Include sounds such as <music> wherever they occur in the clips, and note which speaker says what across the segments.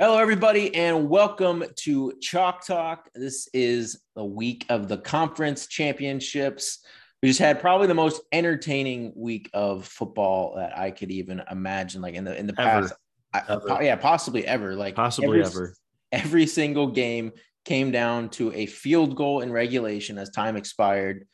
Speaker 1: Hello, everybody, and welcome to Chalk Talk. This is the week of the conference championships. We just had probably the most entertaining week of football that I could even imagine. Like in the in the
Speaker 2: Ever.
Speaker 1: past, I- yeah, possibly ever. Like
Speaker 2: Possibly
Speaker 1: every,
Speaker 2: ever.
Speaker 1: Every single game came down to a field goal in regulation as time expired,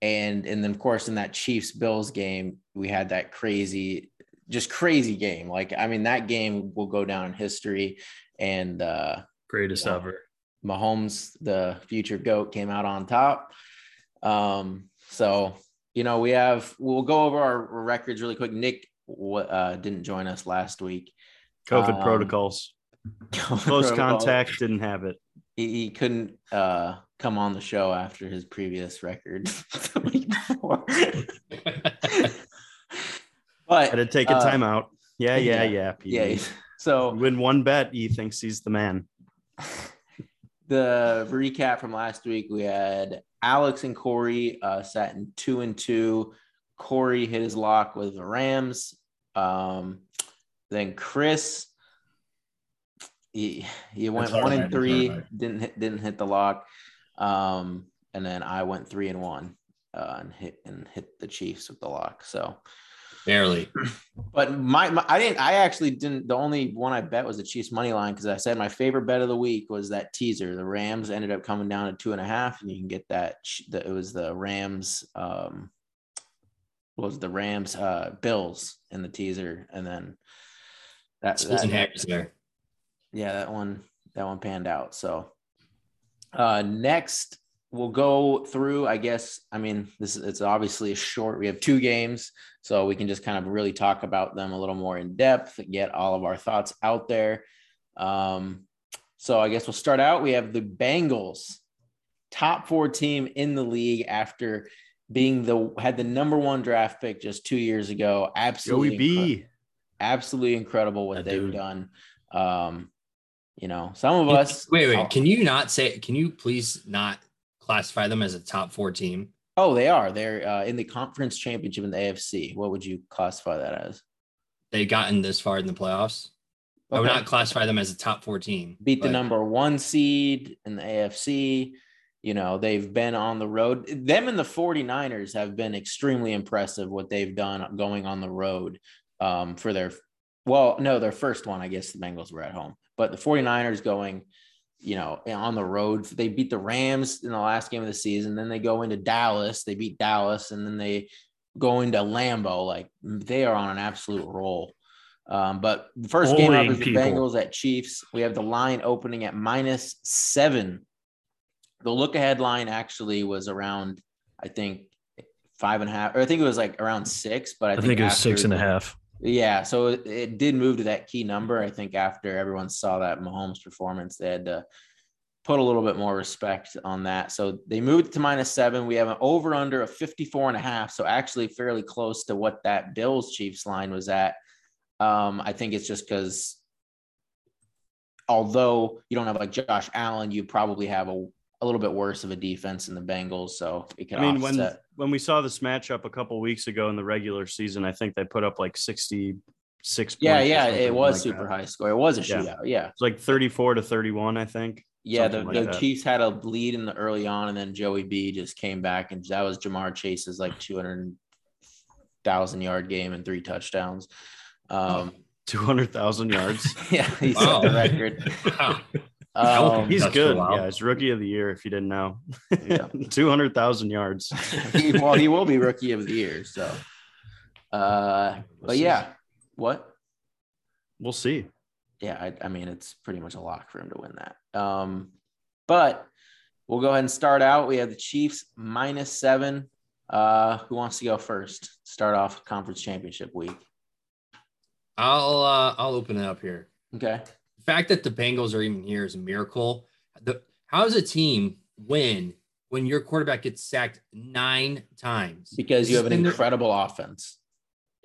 Speaker 1: and and then of course in that Chiefs Bills game we had that crazy, just crazy game. Like I mean that game will go down in history, and uh
Speaker 2: Greatest
Speaker 1: Yeah.
Speaker 2: ever.
Speaker 1: Mahomes, the future GOAT, came out on top. Um, so you know, we have we'll go over our records really quick. Nick uh, didn't join us last week.
Speaker 2: COVID
Speaker 1: Um,
Speaker 2: protocols. Close
Speaker 1: Protocol.
Speaker 2: contact didn't have it.
Speaker 1: He, he couldn't uh come on the show after his previous record <laughs> the week before. <laughs> but
Speaker 2: Had to take a
Speaker 1: uh,
Speaker 2: timeout. Yeah, yeah,
Speaker 1: yeah.
Speaker 2: yeah.
Speaker 1: yeah, so
Speaker 2: Win one bet, he thinks he's the man. <laughs>
Speaker 1: the recap from last week we had alex and corey uh sat in two and two corey hit his lock with the rams um then chris he, he went
Speaker 3: That's
Speaker 1: one
Speaker 3: right,
Speaker 1: and
Speaker 3: that's
Speaker 1: three
Speaker 3: right.
Speaker 1: didn't hit didn't hit the lock um and then i went three and one uh and hit and hit the chiefs with the lock so
Speaker 3: Barely.
Speaker 1: but my, my I didn't I actually didn't the only one I bet was the Chiefs money line because I said my favorite bet of the week was that teaser. The Rams ended up coming down to two and a half, and you can get that the, it was the Rams um was the Rams uh Bills in the teaser and then that, that
Speaker 3: there.
Speaker 1: yeah, that one that one panned out. So uh next we'll go through, I guess. I mean, this is it's obviously a short. We have two games, so we can just kind of really talk about them a little more in depth, get all of our thoughts out there. Um, so I guess we'll start out. We have the Bengals, top four team in the league after being the had the number one draft pick just two years ago. Absolutely
Speaker 2: Joey
Speaker 1: absolutely incredible what
Speaker 2: That
Speaker 1: they've
Speaker 2: dude.
Speaker 1: done. Um, you know, some of us.
Speaker 3: Wait, wait.
Speaker 1: Oh,
Speaker 3: Can you not say? Can you please not classify them as a top four team?
Speaker 1: oh, they are. They're uh, in the conference championship in the AFC. What would you classify that as?
Speaker 3: They've gotten this far in the playoffs. I would not classify them as a top four team.
Speaker 1: beat the number one seed in the AFC. You know, they've been on the road. Them and the 49ers have been extremely impressive what they've done going on the road um, for their, well, no, their first one, I guess the Bengals were at home, but the 49ers going, you know, on the road. They beat the Rams in the last game of the season. Then they go into Dallas. They beat Dallas and then they go into Lambeau. Like they are on an absolute roll. Um, but the first game up is the
Speaker 2: people.
Speaker 1: Bengals at Chiefs. We have the line opening at minus seven. The look ahead line actually was around, I think, five and a half, or I think it was like around six. But I,
Speaker 4: I think it was six and a half.
Speaker 1: Yeah, so it, did move to that key number. I think after everyone saw that Mahomes performance, they had to put a little bit more respect on that. So they moved to minus seven. We have an over under of 54 and a half. So actually fairly close to what that Bills Chiefs line was at. Um, I think it's just because although you don't have like Josh Allen, you probably have a, a little bit worse of a defense in the Bengals. So it can
Speaker 2: I mean, when
Speaker 1: offset.
Speaker 2: when we saw this matchup a couple weeks ago in the regular season, I think they put up like 66
Speaker 1: yeah,
Speaker 2: points
Speaker 1: yeah, it was
Speaker 2: like
Speaker 1: super
Speaker 2: that.
Speaker 1: high score. It was a
Speaker 2: Yeah.
Speaker 1: shootout. Yeah.
Speaker 2: It's like 34 to 31, I think.
Speaker 1: Yeah, the,
Speaker 2: like
Speaker 1: the
Speaker 2: that.
Speaker 1: Chiefs had a lead in the early on, and then Joey B just came back, and that was Ja'Marr Chase's like two hundred thousand yard game and three touchdowns. Um, <laughs>
Speaker 2: 200,000 yards. <laughs>
Speaker 1: yeah, he set the record. <laughs>
Speaker 3: Wow.
Speaker 1: Um,
Speaker 2: He's good. Yeah, he's rookie of the year if you didn't know.
Speaker 1: Yeah. <laughs>
Speaker 2: 200,000 yards. <laughs>
Speaker 1: he, well, he will be <laughs> rookie of the year. So, uh, but yeah, what?
Speaker 2: We'll see.
Speaker 1: Yeah, I, I mean, it's pretty much a lock for him to win that. Um, but we'll go ahead and start out. We have the Chiefs minus seven. Uh, who wants to go first? Start off conference championship week.
Speaker 3: I'll uh, I'll open it up here.
Speaker 1: Okay.
Speaker 3: The fact that the Bengals are even here is a miracle. The how does a team win when your quarterback gets sacked nine times?
Speaker 1: Because you have an incredible offense.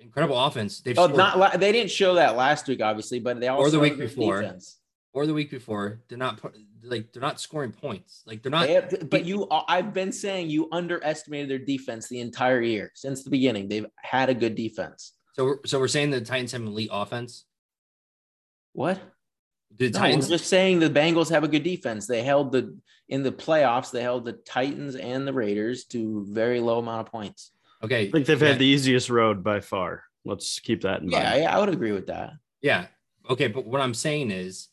Speaker 3: incredible offense. They've
Speaker 1: Oh,
Speaker 3: scored-
Speaker 1: not they didn't show that last week, obviously, but they also or
Speaker 3: the week before.
Speaker 1: defense.
Speaker 3: or the week before. They're not like they're not scoring points. Like they're not.
Speaker 1: They have- but you, uh, I've been saying you underestimated their defense the entire year since the beginning. They've had a good defense.
Speaker 3: So we're, so we're saying the Titans have an elite offense.
Speaker 1: What?
Speaker 3: The
Speaker 1: No,
Speaker 3: Titans.
Speaker 1: just saying the Bengals have a good defense. They held the in the playoffs. They held the Titans and the Raiders to very low amount of points.
Speaker 3: okay.
Speaker 2: I think they've
Speaker 3: yeah,
Speaker 2: had the easiest road by far. Let's keep that in
Speaker 1: Yeah,
Speaker 2: mind.
Speaker 1: yeah, I would agree with that.
Speaker 3: Yeah. Okay. But what I'm saying is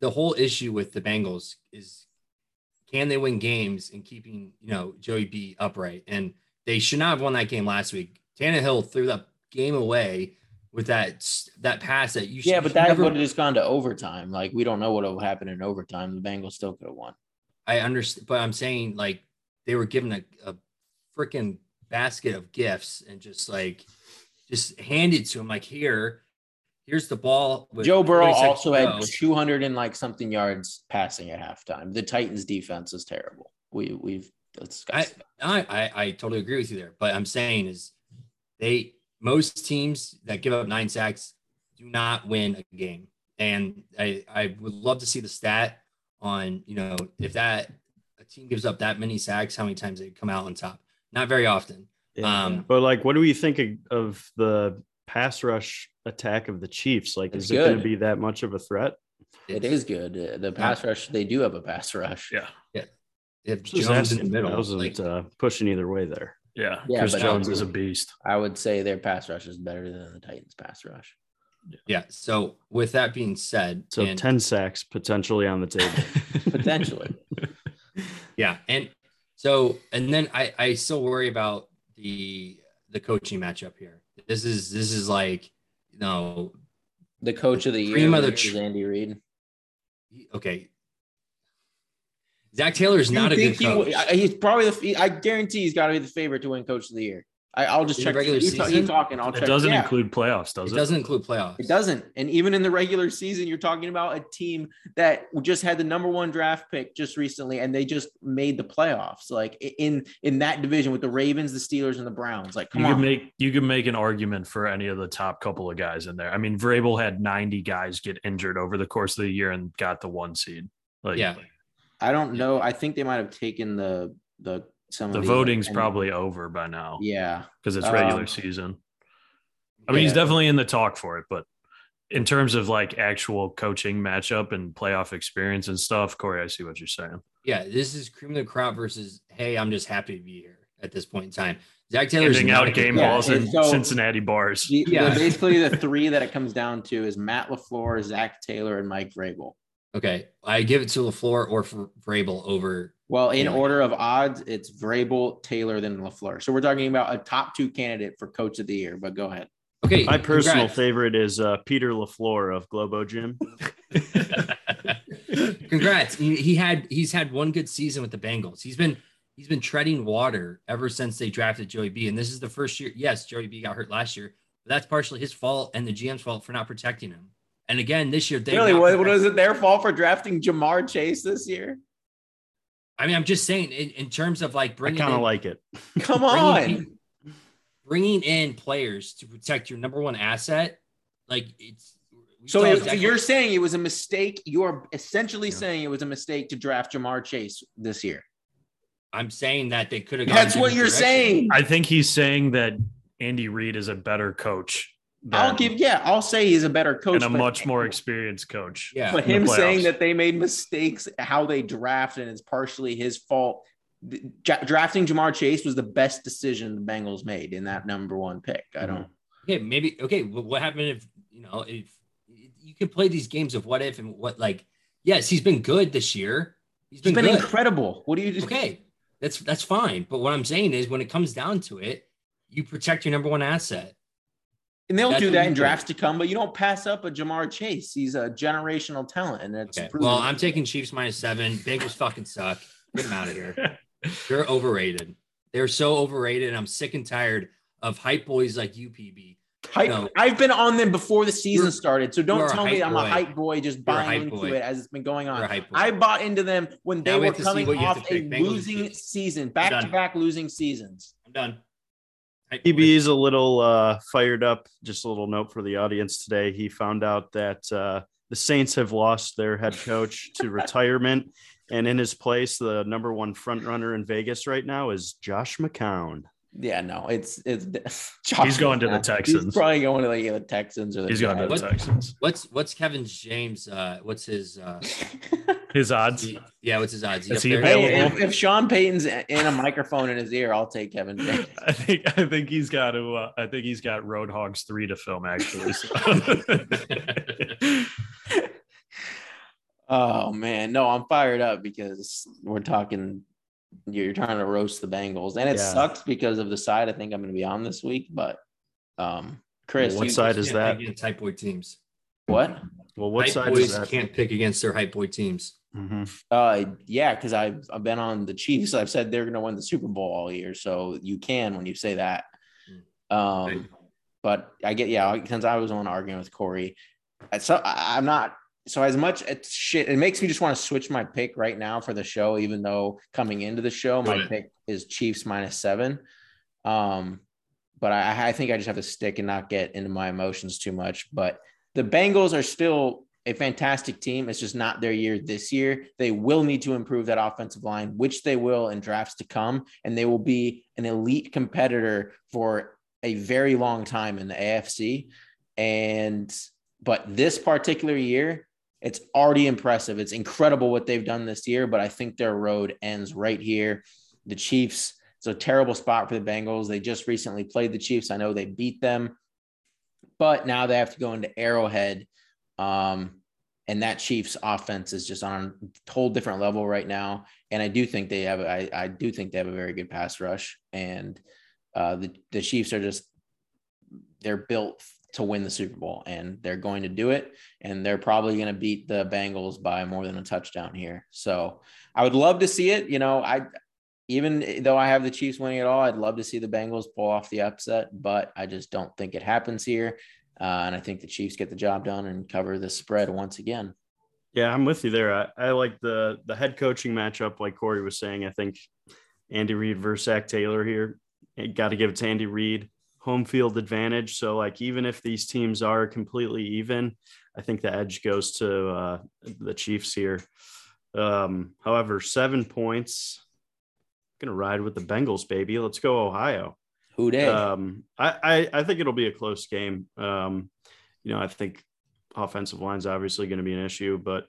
Speaker 3: the whole issue with the Bengals is can they win games and keeping, you know, Joey B upright? And they should not have won that game last week. Tannehill threw that game away with that that pass that you should
Speaker 1: Yeah, but that
Speaker 3: never-
Speaker 1: would have just gone to overtime. Like we don't know what will happen in overtime. The Bengals still could have won.
Speaker 3: I understand, but I'm saying like they were given a, a freaking basket of gifts and just like just handed to him like here, here's the ball. with
Speaker 1: Joe Burrow also had
Speaker 3: go.
Speaker 1: 200 and like something yards passing at halftime. The Titans defense is terrible. We we've discussed.
Speaker 3: I, I I totally agree with you there, but I'm saying is they most teams that give up nine sacks do not win a game, and I I would love to see the stat on you know if that a team gives up that many sacks, how many times they come out on top? Not very often. Um,
Speaker 2: But like, what do we think of- of the pass rush attack of the Chiefs? Like,
Speaker 1: It's
Speaker 2: is it going to be that much of a threat?
Speaker 1: It is good. Uh, The pass rush, they do have a pass rush.
Speaker 4: Yeah.
Speaker 3: Yeah.
Speaker 2: If
Speaker 3: Jones in the middle,
Speaker 2: I wasn't
Speaker 3: like,
Speaker 2: uh, pushing either way there.
Speaker 4: Yeah.
Speaker 1: Yeah,
Speaker 4: Chris
Speaker 1: but-
Speaker 4: Jones is a beast.
Speaker 1: I would say their pass rush is better than the Titans pass rush.
Speaker 3: yeah. So with that being said,
Speaker 2: So
Speaker 3: and-
Speaker 2: 10 sacks potentially on the table. <laughs>
Speaker 1: Potentially.
Speaker 3: Yeah, and so and then I I still worry about the the coaching matchup here. This is this is like you know
Speaker 1: The coach of the year
Speaker 3: Cream of the
Speaker 1: is Andy Reid.
Speaker 3: okay. Zac Taylor is not a good
Speaker 1: think
Speaker 3: coach.
Speaker 1: he, he's probably the. I guarantee he's got to be the favorite to win Coach of the Year. I, I'll just
Speaker 3: In
Speaker 1: check.
Speaker 3: the regular
Speaker 1: you
Speaker 3: season?
Speaker 1: you talking? I'll check.
Speaker 4: It
Speaker 1: check.
Speaker 4: doesn't
Speaker 1: yeah.
Speaker 4: include playoffs, does
Speaker 3: it
Speaker 4: it?
Speaker 3: doesn't include playoffs.
Speaker 1: It doesn't. And even in the regular season, you're talking about a team that just had the number one draft pick just recently, and they just made the playoffs. Like in in that division with the Ravens, the Steelers, and the Browns. Like, come
Speaker 4: you
Speaker 1: on.
Speaker 4: could make you could make an argument for any of the top couple of guys in there. I mean, Vrabel had 90 guys get injured over the course of the year and got the one seed. Like,
Speaker 3: Yeah.
Speaker 1: I don't know. I think they might have taken the the some
Speaker 4: the
Speaker 1: of
Speaker 4: voting's
Speaker 1: and-
Speaker 4: probably over by now
Speaker 1: Yeah,
Speaker 4: because it's regular
Speaker 1: Um,
Speaker 4: season. I mean, he's definitely in the talk for it, but in terms of like actual coaching matchup and playoff experience and stuff, Corey, I see what you're saying.
Speaker 3: Yeah, this is cream of the crop versus hey, I'm just happy to be here at this point in time. Zac Taylor's
Speaker 4: Handing out game.
Speaker 1: Yeah,
Speaker 4: balls in
Speaker 1: so-
Speaker 4: Cincinnati bars.
Speaker 1: The- the-
Speaker 3: Yeah.
Speaker 1: basically the <laughs> three that it comes down to is Matt LaFleur, Zac Taylor, and Mike Vrabel.
Speaker 3: Okay, I give it to LaFleur or for Vrabel over.
Speaker 1: Well, in
Speaker 3: Yeah.
Speaker 1: order of odds, it's Vrabel, Taylor, then LaFleur. So we're talking about a top two candidate for Coach of the Year. But go ahead.
Speaker 3: Okay,
Speaker 2: My personal
Speaker 3: congrats.
Speaker 2: favorite is uh, Peter LaFleur of Globo Gym. <laughs> <laughs>
Speaker 3: Congrats. He, he had he's had one good season with the Bengals. He's been he's been treading water ever since they drafted Joey B. And this is the first year. Yes, Joey B got hurt last year, but that's partially his fault and the GM's fault for not protecting him. And again, this year they
Speaker 1: really, what, what was it their fault for drafting Ja'Marr Chase this year?
Speaker 3: I mean, I'm just saying in, in terms of like bringing.
Speaker 2: I
Speaker 3: bringing
Speaker 2: kind of
Speaker 3: in,
Speaker 2: like it. <laughs>
Speaker 1: Come on.
Speaker 3: pe- bringing in players to protect your number one asset. Like it's
Speaker 1: So
Speaker 3: saw
Speaker 1: it-
Speaker 3: Zach-
Speaker 1: you're saying it was a mistake. You're essentially
Speaker 3: Yeah.
Speaker 1: saying it was a mistake to draft Ja'Marr Chase this year.
Speaker 3: I'm saying that they could have.
Speaker 1: That's what you're saying.
Speaker 4: I think he's saying that Andy Reid is a better coach.
Speaker 1: I'll give, yeah, I'll say he's a better coach.
Speaker 4: and a much <laughs> more experienced coach.
Speaker 3: Yeah.
Speaker 1: But him saying that they made mistakes how they draft and it's partially his fault. The- dra- drafting Ja'Marr Chase was the best decision the Bengals made in that number one pick. I mm-hmm. don't.
Speaker 3: Okay, maybe okay. But what happened if you know if you can play these games of what if and what like? Yes, he's been good this year.
Speaker 1: He's been
Speaker 3: good.
Speaker 1: incredible. What do you?
Speaker 3: Okay, that's that's fine. But what I'm saying is, when it comes down to it, you protect your number one asset.
Speaker 1: And they'll
Speaker 3: That's
Speaker 1: do that in drafts to come, but you don't pass up a Ja'Marr Chase. He's a generational talent, and it's
Speaker 3: Okay. Well, I'm taking Chiefs minus seven. Bengals fucking suck. Get them out of here. <laughs> They're overrated. They're so overrated. And I'm sick and tired of hype boys like you, PB.
Speaker 1: Hype,
Speaker 3: no.
Speaker 1: I've been on them before the season
Speaker 3: You're-
Speaker 1: started, so don't tell me I'm a hype boy just buying into
Speaker 3: boy.
Speaker 1: it as it's been going on. I bought into them when they
Speaker 3: Now
Speaker 1: were
Speaker 3: have to see
Speaker 1: coming
Speaker 3: what you have
Speaker 1: off a
Speaker 3: Bengals
Speaker 1: losing season, back to back losing seasons.
Speaker 3: I'm done.
Speaker 2: EB is a little uh, fired up. Just a little note for the audience today. He found out that uh, the Saints have lost their head coach to retirement, and in his place, the number one front runner in Vegas right now is Josh McCown.
Speaker 1: Yeah, no, it's it's. <laughs>
Speaker 4: He's going to the
Speaker 1: He's
Speaker 4: Texans.
Speaker 1: probably going to like the Texans or the.
Speaker 4: He's going to the
Speaker 1: Jags.
Speaker 3: What-
Speaker 4: Texans.
Speaker 3: What's what's Kevin James? Uh, what's his? Uh, <laughs>
Speaker 4: His odds.
Speaker 3: he- yeah, what's his odds?
Speaker 4: Is
Speaker 3: up
Speaker 4: he
Speaker 3: there?
Speaker 1: Hey,
Speaker 4: available?
Speaker 1: if, if Sean Payton's in a microphone in his ear, I'll take Kevin <laughs> James.
Speaker 4: I think I think he's got to. Uh, I think he's got Roadhogs three to film actually. So.
Speaker 1: Oh man, no, I'm fired up because we're talking. You're trying to roast the Bengals, and it
Speaker 2: Yeah.
Speaker 1: sucks because of the side I think I'm going to be on this week. But, um, Chris,
Speaker 2: What
Speaker 1: you-
Speaker 2: side is that?
Speaker 3: pick against hype boy teams.
Speaker 1: What?
Speaker 2: Well, what
Speaker 3: hype
Speaker 2: side
Speaker 3: boys
Speaker 2: is that?
Speaker 3: can't pick against their hype boy teams.
Speaker 2: Mhm.
Speaker 1: Uh, yeah, because I've I've been on the Chiefs. I've said they're going to win the Super Bowl all year, so you can when you say that.
Speaker 3: Right.
Speaker 1: Um, but I get yeah, since I was on arguing with Corey, I- so I'm not. So as much it's shit, it makes me just want to switch my pick right now for the show, even though coming into the show, my pick is Chiefs minus seven. Um, but I, I think I just have to stick and not get into my emotions too much. But the Bengals are still a fantastic team. It's just not their year this year. They will need to improve that offensive line, which they will in drafts to come, and they will be an elite competitor for a very long time in the AFC. And but this particular year, it's already impressive. It's incredible what they've done this year, but I think their road ends right here. The Chiefs, it's a terrible spot for the Bengals. They just recently played the Chiefs. I know they beat them, but now they have to go into Arrowhead. Um, and that Chiefs offense is just on a whole different level right now. And I do think they have, I, I do think they have a very good pass rush. And uh, the, the Chiefs are just, they're built to win the Super Bowl and they're going to do it. And they're probably going to beat the Bengals by more than a touchdown here. So I would love to see it. You know, I, even though I have the Chiefs winning it all, I'd love to see the Bengals pull off the upset, but I just don't think it happens here. Uh, and I think the Chiefs get the job done and cover the spread once again.
Speaker 2: Yeah, I'm with you there. I, I like the the head coaching matchup, like Corey was saying. I think Andy Reid versus Zac Taylor here. Got to give it to Andy Reid. Home field advantage. So, like, even if these teams are completely even, I think the edge goes to uh, the Chiefs here. Um, however, seven points. Gonna ride with the Bengals, baby. Let's go, Ohio.
Speaker 1: Who Dey?
Speaker 2: Um, I, I I think it'll be a close game. Um, you know, I think offensive line's obviously going to be an issue, but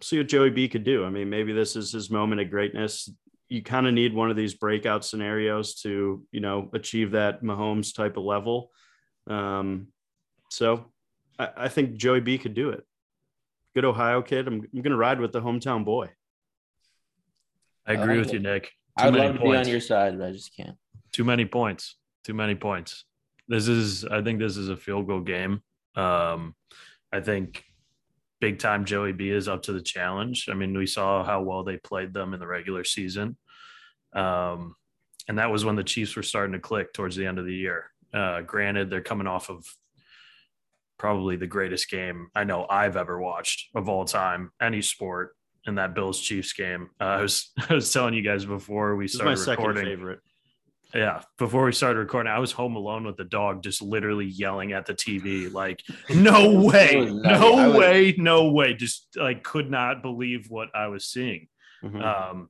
Speaker 2: see what Joey B could do. I mean, maybe this is his moment of greatness. You kind of need one of these breakout scenarios to, you know, achieve that Mahomes type of level. Um, so I, I think Joey B could do it. Good Ohio kid. I'm, I'm going to ride with the hometown boy.
Speaker 4: I
Speaker 1: I
Speaker 4: agree
Speaker 1: like
Speaker 4: with
Speaker 1: it.
Speaker 4: you, Nick. Too
Speaker 1: I would
Speaker 4: many
Speaker 1: love to be on your side, but I just can't.
Speaker 4: Too many points. Too many points. This is, I think, this is a field goal game. Um, I think big time Joey B is up to the challenge. I mean, we saw how well they played them in the regular season. Um, and that was when the Chiefs were starting to click towards the end of the year. Uh, granted, they're coming off of probably the greatest game I know I've ever watched of all time, any sport. In that Bills Chiefs game, uh, I was <laughs> I was telling you guys before we
Speaker 2: is my
Speaker 4: started
Speaker 2: second
Speaker 4: recording.
Speaker 2: favorite.
Speaker 4: Yeah, before we started recording, I was home alone with the dog, just literally yelling at the TV, like, <laughs> "No way, no
Speaker 1: was-
Speaker 4: way, no way!" Just like could not believe what I was seeing.
Speaker 2: Mhm.
Speaker 4: Um,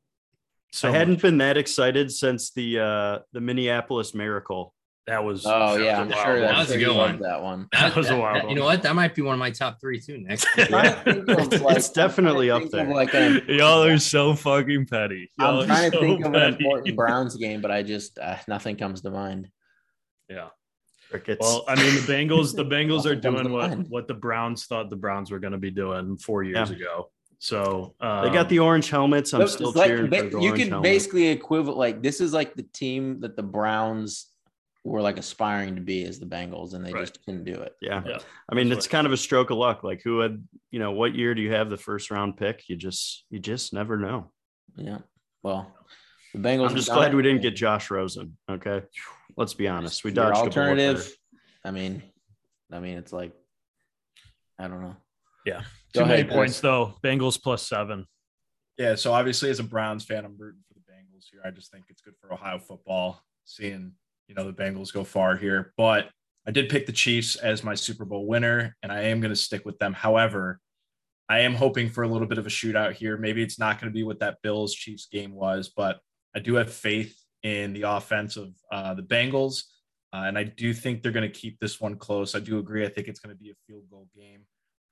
Speaker 4: so
Speaker 2: I hadn't been that excited since the uh, the Minneapolis Miracle.
Speaker 4: That was
Speaker 1: Oh
Speaker 4: that
Speaker 1: yeah,
Speaker 4: was
Speaker 1: I'm sure
Speaker 4: wild
Speaker 1: that
Speaker 3: That was a good one.
Speaker 1: That one. <laughs>
Speaker 4: That was a wild one.
Speaker 3: You know what? That might be one of my top three too. Next.
Speaker 1: I'm trying to think of,
Speaker 2: It's-
Speaker 1: like-
Speaker 2: it's definitely up there.
Speaker 1: Like a, <laughs>
Speaker 4: Y'all are so fucking petty. Y'all
Speaker 1: I'm
Speaker 4: are
Speaker 1: trying to
Speaker 4: so
Speaker 1: think of an
Speaker 4: petty.
Speaker 1: important <laughs> Browns game, but I just uh, nothing comes to mind.
Speaker 4: Yeah.
Speaker 2: Crickets.
Speaker 4: Well, I mean, the Bengals, the Bengals are doing what
Speaker 1: mind.
Speaker 4: what the Browns thought the Browns were going to be doing four years
Speaker 2: Yeah.
Speaker 4: ago. So um,
Speaker 2: they got the orange helmets. I'm
Speaker 1: But
Speaker 2: still
Speaker 1: like,
Speaker 2: cheering
Speaker 1: ba-
Speaker 2: for the
Speaker 1: you
Speaker 2: orange
Speaker 1: could
Speaker 2: helmet.
Speaker 1: basically equivalent like this is like the team that the Browns were like aspiring to be as the Bengals, and they
Speaker 4: Right.
Speaker 1: just couldn't do it.
Speaker 2: Yeah.
Speaker 4: Yeah.
Speaker 2: I mean,
Speaker 4: That's
Speaker 2: it's kind of a stroke of luck. Like who had, you know, what year do you have the first round pick? You just, you just never know.
Speaker 1: Yeah. Well, the Bengals.
Speaker 2: I'm just
Speaker 1: have done
Speaker 2: glad
Speaker 1: it,
Speaker 2: we didn't get Josh Rosen. Okay. Let's be honest. We
Speaker 1: your
Speaker 2: dodged a bullet
Speaker 1: alternative. I mean, I mean, it's like I don't know.
Speaker 4: Yeah.
Speaker 1: Go
Speaker 4: too many points
Speaker 1: Chris.
Speaker 4: though. Bengals plus seven.
Speaker 5: Yeah, so obviously as a Browns fan, I'm rooting for the Bengals here. I just think it's good for Ohio football, seeing you know the Bengals go far here. But I did pick the Chiefs as my Super Bowl winner, and I am going to stick with them. However, I am hoping for a little bit of a shootout here. Maybe it's not going to be what that Bills Chiefs game was, but I do have faith in the offense of uh, the Bengals. Uh, and I do think they're going to keep this one close. I do agree. I think it's going to be a field goal game.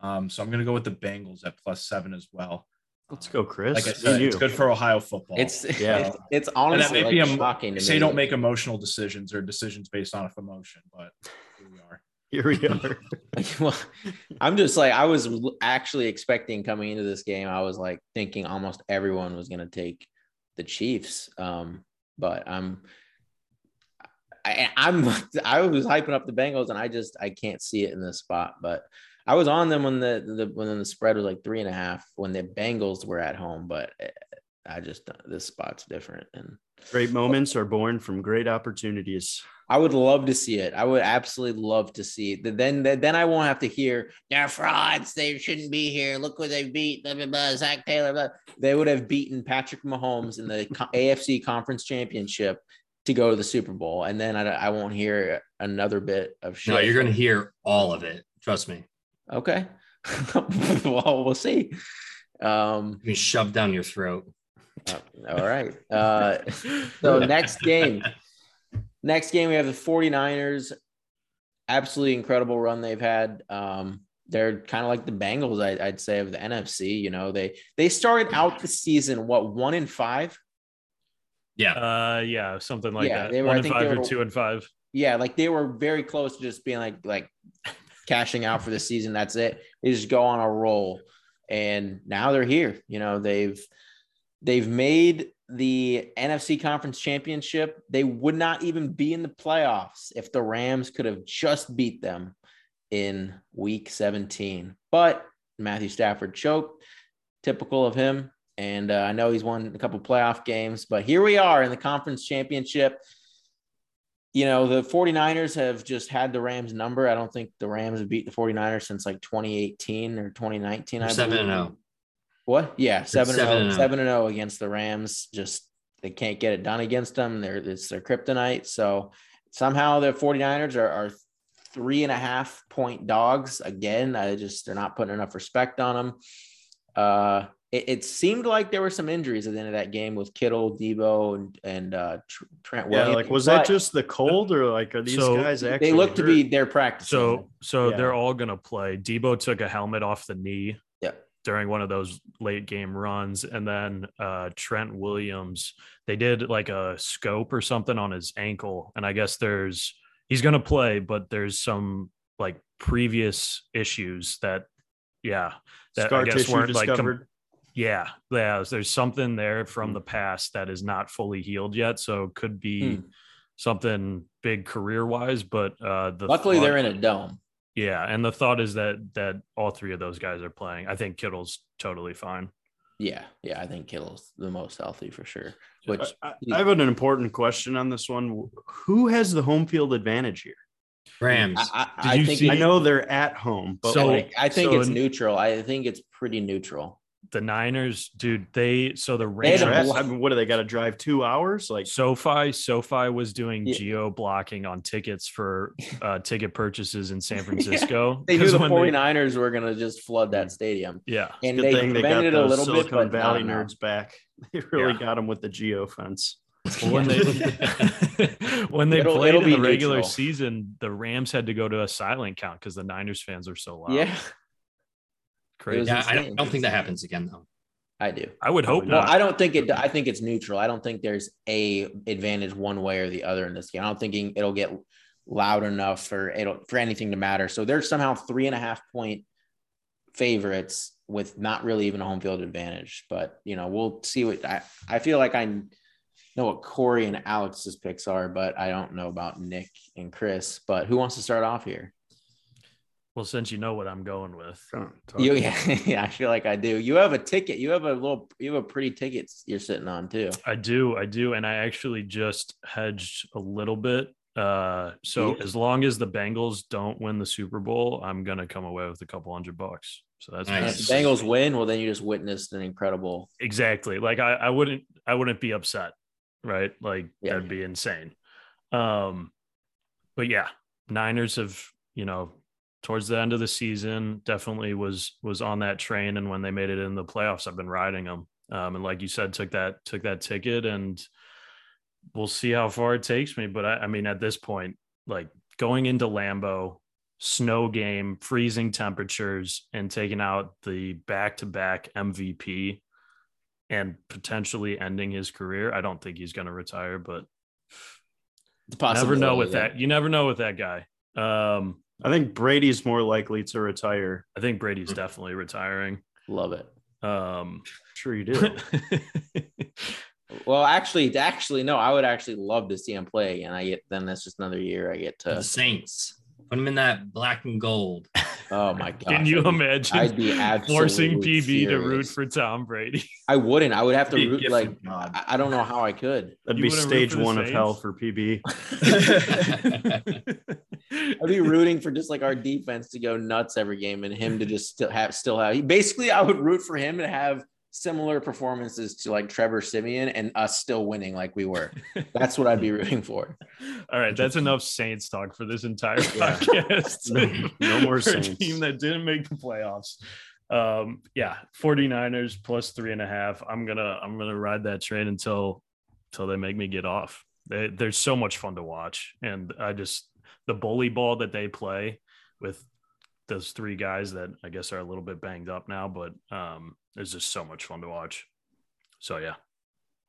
Speaker 5: Um, so I'm going to go with the Bengals at plus seven as well.
Speaker 2: Let's go, Chris.
Speaker 5: Like I said, it's good for Ohio football.
Speaker 1: It's <laughs>
Speaker 2: Yeah.
Speaker 1: it's, it's honestly
Speaker 5: And that may
Speaker 1: like
Speaker 5: be a-
Speaker 1: shocking to
Speaker 5: say
Speaker 1: me.
Speaker 5: don't make emotional decisions or decisions based on emotion, but here we are.
Speaker 2: Here we are. <laughs> <laughs>
Speaker 1: well, I'm just like I was actually expecting coming into this game. I was like thinking almost everyone was going to take the Chiefs, um, but I'm. I, I'm I was hyping up the Bengals and I just I can't see it in this spot, but I was on them when the, the when the spread was like three and a half when the Bengals were at home, but eh, I just this spot's different and
Speaker 2: Great moments are born from great opportunities.
Speaker 1: I would love to see it. I would absolutely love to see it. Then, then, then I won't have to hear they're frauds. They shouldn't be here. Look what they beat. Blah, blah, blah, Zac Taylor. Blah. They would have beaten Patrick Mahomes in the <laughs> AFC Conference Championship to go to the Super Bowl, and then I, I won't hear another bit of shit.
Speaker 3: No, you're going to hear all of it. Trust me.
Speaker 1: Okay. <laughs> well, we'll see. Um,
Speaker 3: You can shove down your throat.
Speaker 1: uh, all right. Uh, so <laughs> next game next game we have the 49ers absolutely incredible run they've had um they're kind of like the bengals I, i'd say of the nfc you know they they started out the season what one in five
Speaker 3: Yeah.
Speaker 4: Uh, yeah, something like
Speaker 1: Yeah,
Speaker 4: that.
Speaker 1: they were-
Speaker 4: One
Speaker 1: I
Speaker 4: and
Speaker 1: think
Speaker 4: five
Speaker 1: they
Speaker 4: or
Speaker 1: were-
Speaker 4: two and five.
Speaker 1: yeah like they were very close to just being like like cashing out for the season. That's it. They just go on a roll. And now they're here. You know they've they've made the NFC conference championship. They would not even be in the playoffs if the Rams could have just beat them in week 17 but Matthew Stafford choked. Typical of him. And uh, I know he's won a couple playoff games but here we are in the conference championship you know, the 49ers have just had the Rams number. I don't think the Rams have beat the 49ers since like 2018 or 2019. I
Speaker 3: Seven and
Speaker 1: believe.
Speaker 3: zero.
Speaker 1: What? Yeah, seven and
Speaker 3: seven
Speaker 1: zero.
Speaker 3: and oh.
Speaker 1: Seven and zero against the Rams. Just they can't get it done against them. They're it's their kryptonite. So somehow the 49ers are, are three and a half point dogs again. I just they're not putting enough respect on them. Uh, it, it seemed like there were some injuries at the end of that game with Kittle, Deebo, and and uh, Tr- Trent
Speaker 2: Yeah,
Speaker 1: Williams.
Speaker 2: like was that just the cold or like are these
Speaker 4: So,
Speaker 2: guys actually?
Speaker 1: They look to be their practice.
Speaker 4: So, so
Speaker 2: Yeah.
Speaker 4: they're all gonna play. Deebo took a helmet off the knee.
Speaker 1: Yeah.
Speaker 4: During one of those late game runs, and then uh, Trent Williams, they did like a scope or something on his ankle, and I guess there's he's gonna play, but there's some like previous issues that, yeah, that
Speaker 2: scar
Speaker 4: I guess weren't like com-
Speaker 2: discovered.
Speaker 4: Yeah, yeah. There's something there from
Speaker 2: Hmm.
Speaker 4: the past that is not fully healed yet, so it could be
Speaker 1: Hmm.
Speaker 4: something big career wise. But uh, the
Speaker 1: Luckily,
Speaker 4: thought-
Speaker 1: they're in a dome.
Speaker 4: yeah, and the thought is that that all three of those guys are playing. I think Kittle's totally fine.
Speaker 1: Yeah, yeah. I think Kittle's the most healthy for sure. Which
Speaker 2: I, I- I have an important question on this one. Who has the home field advantage here?
Speaker 3: Rams.
Speaker 1: I, I, I think
Speaker 4: see-
Speaker 2: I know they're at home, but
Speaker 4: So-
Speaker 2: like,
Speaker 1: I think
Speaker 4: so
Speaker 1: it's
Speaker 4: in-
Speaker 1: neutral. I think it's pretty neutral.
Speaker 4: The Niners, dude, they so the
Speaker 1: They had
Speaker 4: Rams.
Speaker 1: a
Speaker 2: Rest-
Speaker 1: block-
Speaker 2: I mean, what do they got to drive two hours? Like,
Speaker 4: SoFi, SoFi was doing
Speaker 1: Yeah.
Speaker 4: geo blocking on tickets for <laughs> uh, ticket purchases in San <laughs> Francisco.
Speaker 1: They knew
Speaker 4: 'Cause
Speaker 1: the
Speaker 4: when
Speaker 1: 49ers were going to just flood that stadium.
Speaker 4: yeah,
Speaker 1: And
Speaker 2: good
Speaker 1: they
Speaker 2: thing they got
Speaker 1: it a little
Speaker 2: Silicon
Speaker 1: bit, but
Speaker 2: Valley
Speaker 1: not
Speaker 2: nerds back. <laughs> They really
Speaker 4: Yeah.
Speaker 2: got them with the geo fence.
Speaker 4: Well, when they when they
Speaker 1: It'll-
Speaker 4: played
Speaker 1: it'll
Speaker 4: in the regular
Speaker 1: neutral.
Speaker 4: season, the Rams had to go to a silent count because the Niners fans are so loud.
Speaker 1: Yeah,
Speaker 4: crazy.
Speaker 3: yeah, I don't, I don't think that happens again though.
Speaker 1: I do.
Speaker 4: I would hope
Speaker 2: Well,
Speaker 1: Well,
Speaker 4: not.
Speaker 1: I don't think it. I think it's neutral. I don't think there's a advantage one way or the other in this game. I don't think it'll get loud enough for it'll for anything to matter. So they're somehow three and a half point favorites with not really even a home field advantage. But you know, we'll see what I. I feel like I know what Corey and Alex's picks are, but I don't know about Nick and Chris. But who wants to start off here?
Speaker 4: Well, since you know what I'm going with,
Speaker 1: You, <laughs> yeah, yeah, I feel like I do. You have a ticket. You have a little. You have a pretty ticket you're sitting on too.
Speaker 4: I do, I do, and I actually just hedged a little bit. Uh, so
Speaker 1: Yeah.
Speaker 4: as long as the Bengals don't win the Super Bowl, I'm gonna come away with a couple hundred bucks. So that's
Speaker 3: Nice.
Speaker 1: If the Bengals win, well, then you just witnessed an incredible.
Speaker 4: exactly like I, I wouldn't I wouldn't be upset, right? Like
Speaker 1: Yeah.
Speaker 4: that'd be insane. Um, but yeah, Niners have you know towards the end of the season definitely was was on that train, and when they made it in the playoffs, I've been riding them. Um, and like you said, took that took that ticket and we'll see how far it takes me. But I, I mean, at this point, like going into Lambeau, snow game, freezing temperatures, and taking out the back to back MVP and potentially ending his career. I don't think he's going to retire, but never know with yeah. that. You never know with that guy. Um,
Speaker 2: I think Brady's more likely to retire.
Speaker 4: I think Brady's definitely retiring.
Speaker 1: Love it.
Speaker 4: Um,
Speaker 2: sure you do. <laughs>
Speaker 1: well, actually, actually, no. I would actually love to see him play, and I get then that's just another year I get to
Speaker 3: the Saints. Put him in that black and gold. <laughs>
Speaker 1: Oh my god!
Speaker 4: Can you imagine? I'd be forcing PB furious. to root for Tom Brady.
Speaker 1: I wouldn't. I would have to <laughs> root like I don't know how I could.
Speaker 2: That'd you be stage one of hell for PB.
Speaker 1: I'd be rooting for just like our defense to go nuts every game and him to just still have still have. Basically, I would root for him to have similar performances to like Trevor Siemian and us still winning like we were. That's what I'd be rooting for.
Speaker 4: All right, that's enough Saints talk for this entire podcast.
Speaker 2: no, no more <laughs> for Saints.
Speaker 4: A team that didn't make the playoffs. Um, yeah, 49ers plus three and a half. I'm gonna I'm gonna ride that train until until they make me get off. They, they're so much fun to watch, and I just the bully ball that they play with those three guys that I guess are a little bit banged up now, but um, it's just so much fun to watch. So yeah,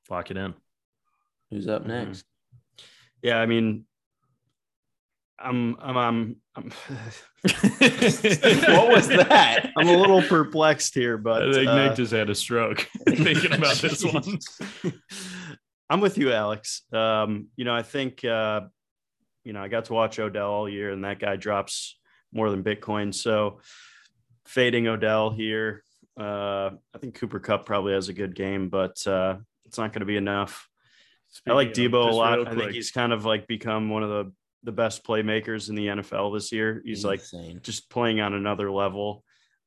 Speaker 4: lock it in.
Speaker 1: Who's up mm-hmm. next?
Speaker 2: Yeah, I mean, I'm I'm I'm, I'm <laughs> <laughs>
Speaker 1: what was that?
Speaker 2: I'm a little perplexed here, but
Speaker 4: I think uh, Nick just had a stroke <laughs> thinking about this one.
Speaker 2: I'm with you, Alex. Um, you know, I think uh, you know I got to watch Odell all year, and that guy drops more than Bitcoin. So fading Odell here. Uh, I think Cooper Kupp probably has a good game, but uh, it's not going to be enough. Speaking I like Deebo a lot. I think he's kind of like become one of the the best playmakers in the NFL this year. He's Insane. like just playing on another level,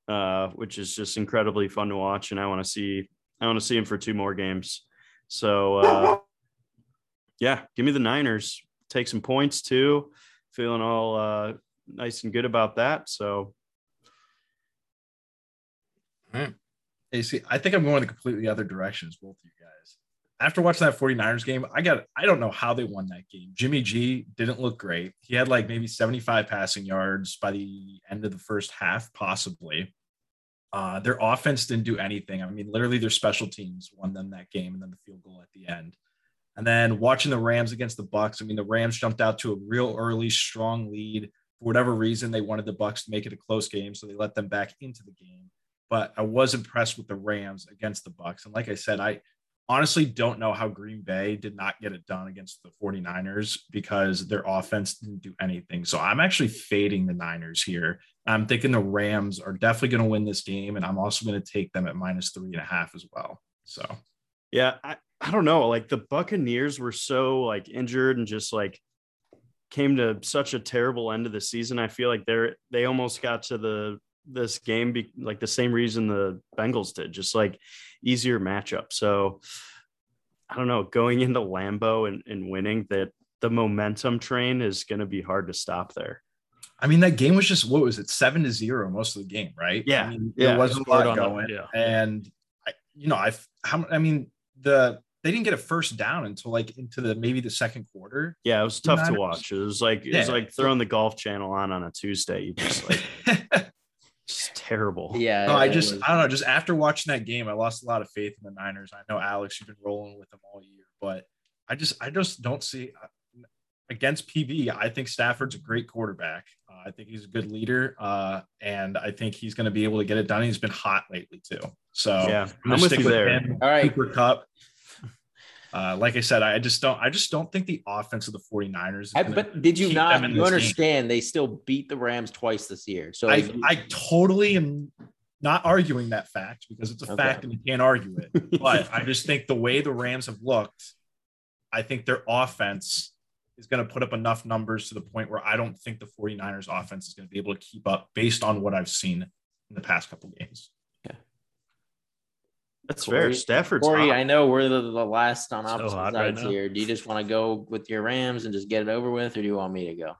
Speaker 2: uh, which is just incredibly fun to watch. And I want to see I want to see him for two more games. So uh, yeah, give me the Niners. Take some points too. Feeling all uh, nice and good about that. So
Speaker 5: Hey, see, I think I'm going the completely other direction as both of you guys. After watching that 49ers game, I got I don't know how they won that game. Jimmy G didn't look great. He had like maybe 75 passing yards by the end of the first half, possibly. Uh, their offense didn't do anything. I mean, literally their special teams won them that game and then the field goal at the end. And then watching the Rams against the Bucks, I mean, the Rams jumped out to a real early, strong lead. For whatever reason, they wanted the Bucks to make it a close game, so they let them back into the game but I was impressed with the Rams against the Bucks. And like I said, I honestly don't know how Green Bay did not get it done against the 49ers because their offense didn't do anything. So I'm actually fading the Niners here. I'm thinking the Rams are definitely going to win this game. And I'm also going to take them at minus three and a half as well. So,
Speaker 2: yeah, I, I don't know. Like the Buccaneers were so like injured and just like came to such a terrible end of the season. I feel like they're, they almost got to the this game be like the same reason the Bengals did, just like easier matchup. So I don't know, going into Lambeau and, and winning that the momentum train is going to be hard to stop there.
Speaker 5: I mean, that game was just what was it, seven to zero most of the game, right?
Speaker 2: Yeah,
Speaker 5: I mean,
Speaker 2: yeah.
Speaker 5: there wasn't a lot going, yeah. and I, you know, I've how I mean the they didn't get a first down until like into the maybe the second quarter.
Speaker 2: Yeah, it was tough to watch. It was like it yeah. was like throwing the golf channel on on a Tuesday. You just like <laughs> It's terrible.
Speaker 1: Yeah.
Speaker 5: No, I just was... I don't know. Just after watching that game, I lost a lot of faith in the Niners. I know Alex, you've been rolling with them all year, but I just I just don't see uh, against PB. I think Stafford's a great quarterback. Uh, I think he's a good leader, uh, and I think he's going to be able to get it done. He's been hot lately too. So
Speaker 2: yeah, I'm, I'm with you with there.
Speaker 1: Him, all right,
Speaker 5: Cooper Kupp. Uh, like I said, I just don't. I just don't think the offense of the 49ers.
Speaker 1: I, but did you not? You understand game. they still beat the Rams twice this year. So
Speaker 5: I, I totally am not arguing that fact because it's a okay. fact and you can't argue it. <laughs> but I just think the way the Rams have looked, I think their offense is going to put up enough numbers to the point where I don't think the 49ers offense is going to be able to keep up based on what I've seen in the past couple games.
Speaker 2: That's Corey, fair. Stafford's
Speaker 1: Corey, hot. I know we're the, the last on opposite so sides right here. Do you just want to go with your Rams and just get it over with, or do you want me to go?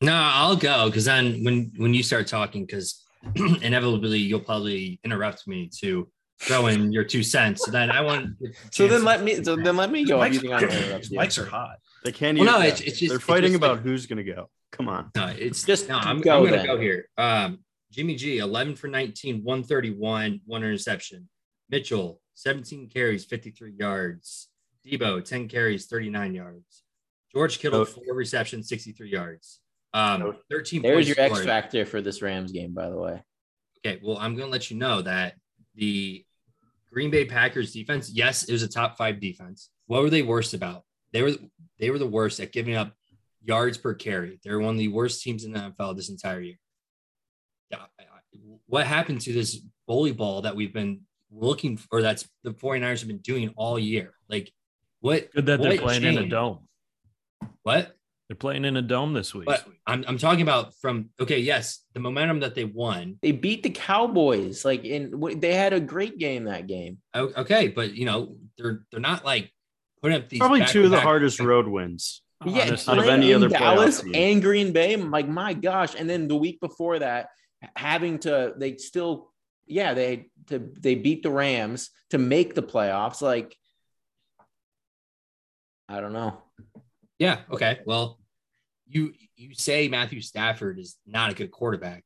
Speaker 3: No, I'll go because then when when you start talking, because <clears throat> inevitably you'll probably interrupt me to throw in your two cents. So then I want.
Speaker 1: So then let me. So then let me go.
Speaker 5: Mics,
Speaker 1: You think I'm gonna interrupt
Speaker 5: his <clears throat>
Speaker 1: you?
Speaker 5: mics are hot.
Speaker 2: They can't.
Speaker 3: Well,
Speaker 2: even,
Speaker 3: no, it's- it's just-
Speaker 2: they're fighting
Speaker 3: just
Speaker 2: about
Speaker 3: like-
Speaker 2: who's going to go. Come on.
Speaker 3: No, it's
Speaker 1: Just
Speaker 3: no. I'm,
Speaker 1: go
Speaker 3: I'm gonna
Speaker 1: then.
Speaker 3: go here. Um, Jimmy G, 11 for 19, 131, one interception. Mitchell, 17 carries, 53 yards. Deebo, 10 carries, 39 yards. George Kittle, four receptions, 63 yards. Um, 13
Speaker 1: There's
Speaker 3: points
Speaker 1: your X factor for this Rams game, by the way.
Speaker 3: Okay, well, I'm going to let you know that the Green Bay Packers defense, yes, it was a top five defense. What were they worst about? They were they were the worst at giving up yards per carry. They're one of the worst teams in the NFL this entire year. Yeah, I- I- what happened to this bully ball that we've been looking for? That's the 49ers have been doing all year. Like, what?
Speaker 4: Good that they're
Speaker 3: what
Speaker 4: playing in a dome.
Speaker 3: What?
Speaker 4: They're playing in a dome this week.
Speaker 3: But I'm I'm talking about from okay, yes, the momentum that they won.
Speaker 1: They beat the Cowboys. Like in, they had a great game that game.
Speaker 3: Okay, but you know they're they're not like putting up these
Speaker 2: Probably two of the hardest road wins.
Speaker 1: Yeah,
Speaker 4: Honestly.
Speaker 2: out of
Speaker 1: playing
Speaker 2: any
Speaker 1: in
Speaker 2: other
Speaker 1: Dallas and Green Bay. Like, my gosh! And then the week before that, having to, they still, yeah, they to they beat the Rams to make the playoffs. Like, I don't know.
Speaker 3: Yeah. Okay. Well, you you say Matthew Stafford is not a good quarterback.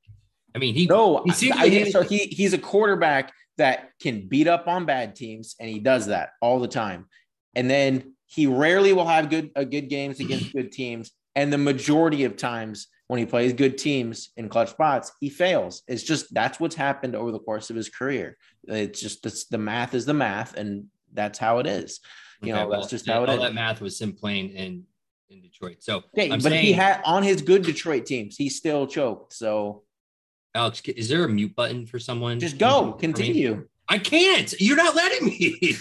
Speaker 3: I mean, he
Speaker 1: No,
Speaker 3: he
Speaker 1: I, I- so he he's a quarterback that can beat up on bad teams, and he does that all the time. And then he rarely will have good uh, good games against good teams, and the majority of times when he plays good teams in clutch spots, he fails. It's just that's what's happened over the course of his career. It's just it's, the math is the math, and that's how it is. You know, that's just how it
Speaker 3: all
Speaker 1: is.
Speaker 3: that math was him playing in in Detroit. So
Speaker 1: Okay,
Speaker 3: I'm
Speaker 1: but
Speaker 3: saying,
Speaker 1: he had on his good Detroit teams, he still choked. So
Speaker 3: Alex, is there a mute button for someone?
Speaker 1: just go, continue.
Speaker 3: I can't. You're not letting me.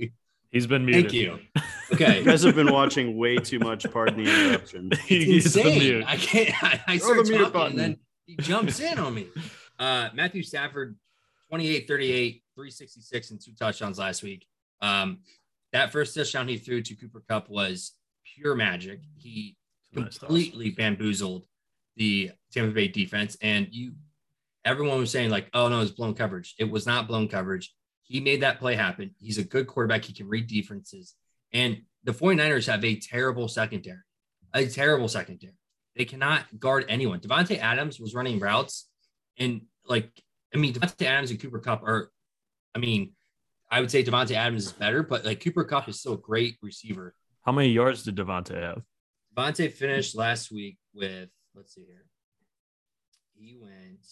Speaker 3: <laughs>
Speaker 4: He's been muted.
Speaker 3: Thank you. <laughs> Okay.
Speaker 2: You guys have been watching way too much. Pardon the interruption. <laughs>
Speaker 4: He
Speaker 3: It's
Speaker 4: gets the
Speaker 3: insane.
Speaker 4: mute.
Speaker 3: I can't. I, I
Speaker 2: Throw the mute
Speaker 3: talking
Speaker 2: button.
Speaker 3: and then he jumps in on me. Uh, Matthew Stafford, 28, 38, 366, and two touchdowns last week. Um, that first touchdown he threw to Cooper Kupp was pure magic. He
Speaker 4: Nice
Speaker 3: completely bamboozled the Tampa Bay defense. And you, everyone was saying, like, oh no, it's blown coverage. It was not blown coverage. He made that play happen. He's a good quarterback. He can read defenses. And the 49ers have a terrible secondary, a terrible secondary. They cannot guard anyone. Davante Adams was running routes. And like, I mean, Davante Adams and Cooper Kupp are, I mean, I would say Davante Adams is better, but like Cooper Kupp is still a great receiver.
Speaker 4: How many yards did Davante have?
Speaker 3: Davante finished last week with, let's see here. He went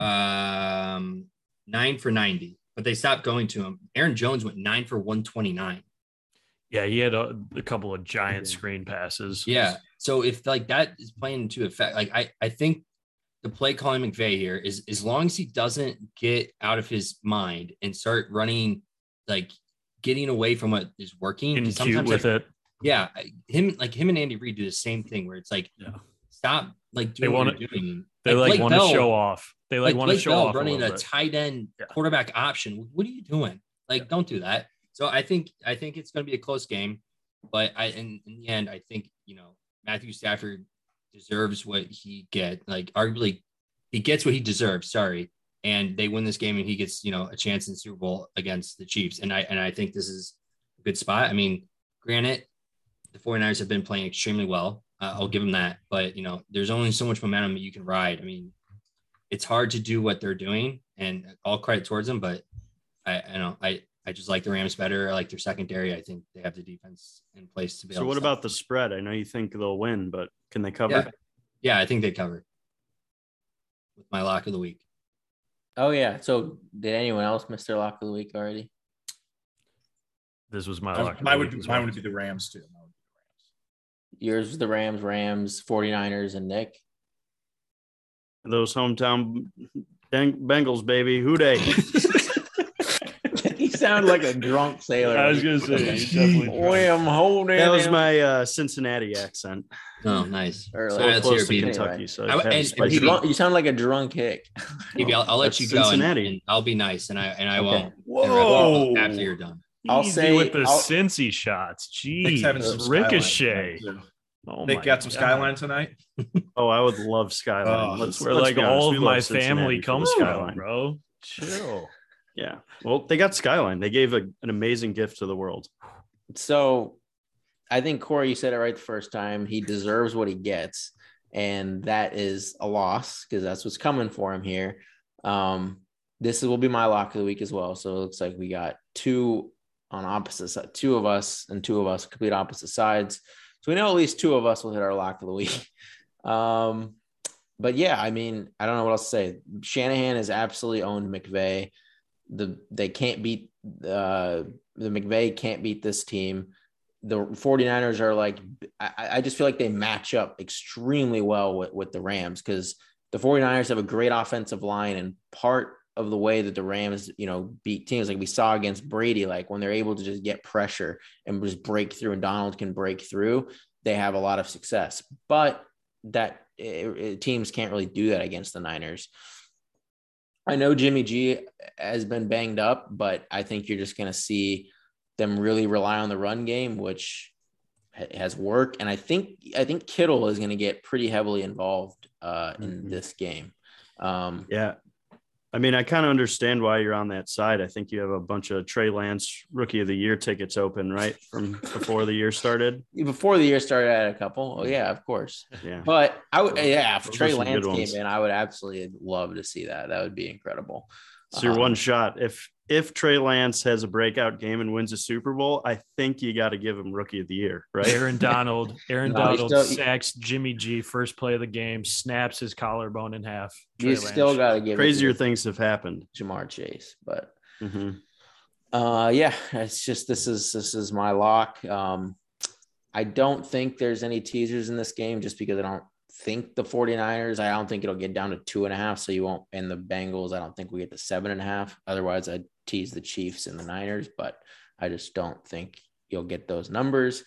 Speaker 3: um nine for 90, but they stopped going to him. Aaron Jones went nine for 129.
Speaker 4: Yeah, he had a, a couple of giant
Speaker 2: Yeah.
Speaker 4: screen passes.
Speaker 3: Yeah. So if like that is playing into effect, like I, I think the play calling McVay here is as long as he doesn't get out of his mind and start running, like getting away from what is working.
Speaker 4: Getting
Speaker 3: 'cause
Speaker 4: cute
Speaker 3: sometimes,
Speaker 4: with
Speaker 3: like,
Speaker 4: it.
Speaker 3: yeah, him like him and Andy Reid do the same thing where it's like,
Speaker 4: Yeah.
Speaker 3: stop like
Speaker 4: They
Speaker 3: doing what
Speaker 4: wanna-
Speaker 3: you're doing.
Speaker 4: They like,
Speaker 3: Blake
Speaker 4: want to show off. They like,
Speaker 3: like
Speaker 4: want to show
Speaker 3: Bell
Speaker 4: off
Speaker 3: running
Speaker 4: little
Speaker 3: a tight end
Speaker 4: Yeah.
Speaker 3: quarterback option. What are you doing? Like, don't do that. So I think I think it's going to be a close game, but I in, in the end I think you know Matthew Stafford deserves what he get. Like arguably, he gets what he deserves. Sorry, and they win this game and he gets you know a chance in the Super Bowl against the Chiefs. And I and I think this is a good spot. I mean, granted, the 49ers have been playing extremely well. Uh, I'll give them that, but you know, there's only so much momentum that you can ride. I mean, it's hard to do what they're doing, and all credit towards them. But I, I know I, I just like the Rams better. I like their secondary. I think they have the defense in place to be
Speaker 2: So
Speaker 3: able.
Speaker 2: what
Speaker 3: to
Speaker 2: about the spread? I know you think they'll win, but can they cover?
Speaker 3: Yeah, yeah, I think they cover with my lock of the week.
Speaker 1: Oh yeah. So did anyone else miss their lock of the week already?
Speaker 4: This was my
Speaker 5: Mine
Speaker 4: luck.
Speaker 5: mine would be mine would be the Rams too. Mine would be
Speaker 1: Yours was the Rams, Rams, 49ers, and Nick.
Speaker 2: Those hometown Beng- Bengals, baby. Who they? <laughs> <laughs>
Speaker 1: you sound like a drunk sailor.
Speaker 4: I was gonna say, he's definitely drunk.
Speaker 1: Boy, I'm holding.
Speaker 2: That was
Speaker 1: him.
Speaker 2: my uh, Cincinnati accent.
Speaker 3: Oh, nice.
Speaker 1: Or
Speaker 3: So
Speaker 1: like
Speaker 3: let's
Speaker 2: Close to
Speaker 1: Kentucky.
Speaker 2: Kentucky, so
Speaker 3: I-
Speaker 2: I had to
Speaker 3: and- and
Speaker 2: it
Speaker 1: Drunk- you sound like a drunk hick.
Speaker 3: Maybe I'll, I'll let
Speaker 2: That's
Speaker 3: you go,
Speaker 2: Cincinnati.
Speaker 3: and I'll be nice, and I and I
Speaker 1: Okay.
Speaker 3: won't.
Speaker 4: Whoa.
Speaker 3: After you're done.
Speaker 1: I'll
Speaker 4: Easy
Speaker 1: say-
Speaker 4: with the
Speaker 1: I'll-
Speaker 4: Cincy shots.
Speaker 5: Nick's having some
Speaker 4: Jeez, ricochet.
Speaker 5: tonight.
Speaker 4: Oh
Speaker 5: Nick got some
Speaker 4: God.
Speaker 5: skyline tonight. <laughs>
Speaker 2: Oh, I would love Skyline.
Speaker 5: Oh,
Speaker 2: let's
Speaker 4: Where
Speaker 2: let's
Speaker 4: like all of my family
Speaker 2: for
Speaker 4: comes
Speaker 2: Skyline.
Speaker 4: from, bro. Chill.
Speaker 2: Yeah. Well, they got Skyline. They gave a, an amazing gift to the world.
Speaker 1: So I think Corey, you said it right the first time. He deserves what he gets, and that is a loss because that's what's coming for him here. Um, this will be my lock of the week as well. So it looks like we got two on opposite two of us and two of us complete opposite sides. So we know at least two of us will hit our lock of the week. <laughs> Um, but yeah, I mean, I don't know what else to say. Shanahan has absolutely owned McVay. The they can't beat uh, the McVay can't beat this team. The 49ers are like, I, I just feel like they match up extremely well with, with the Rams because the 49ers have a great offensive line and part of the way that the Rams, you know, beat teams like we saw against Brady, like when they're able to just get pressure and just break through and Donald can break through, they have a lot of success. But that it, it, teams can't really do that against the Niners. I know Jimmy G has been banged up, but I think you're just going to see them really rely on the run game, which has worked. And I think I think Kittle is going to get pretty heavily involved uh, in mm-hmm. this game. Um,
Speaker 2: yeah, I mean, I kind of understand why you're on that side. I think you have a bunch of Trey Lance Rookie of the Year tickets open, right, from before the year started.
Speaker 1: Before the year started, I had a couple. Oh yeah, of course.
Speaker 2: Yeah,
Speaker 1: but I would, yeah, if Trey Lance came in, I would absolutely love to see that. That would be incredible.
Speaker 2: So your um, one shot. If if Trey Lance has a breakout game and wins a Super Bowl, I think you got to give him Rookie of the Year, right?
Speaker 4: Aaron <laughs> Donald. Aaron no, Donald still, sacks Jimmy G first play of the game, snaps his collarbone in half.
Speaker 1: Trey you Lance. still got to give.
Speaker 2: Crazier things have happened.
Speaker 1: Ja'Marr Chase, but
Speaker 2: mm-hmm.
Speaker 1: uh, yeah, it's just this is this is my lock. Um, I don't think there's any teasers in this game just because I don't think the 49ers, I don't think it'll get down to two and a half. So you won't, and the Bengals, I don't think we get to seven and a half. Otherwise, I'd tease the Chiefs and the Niners, but I just don't think you'll get those numbers.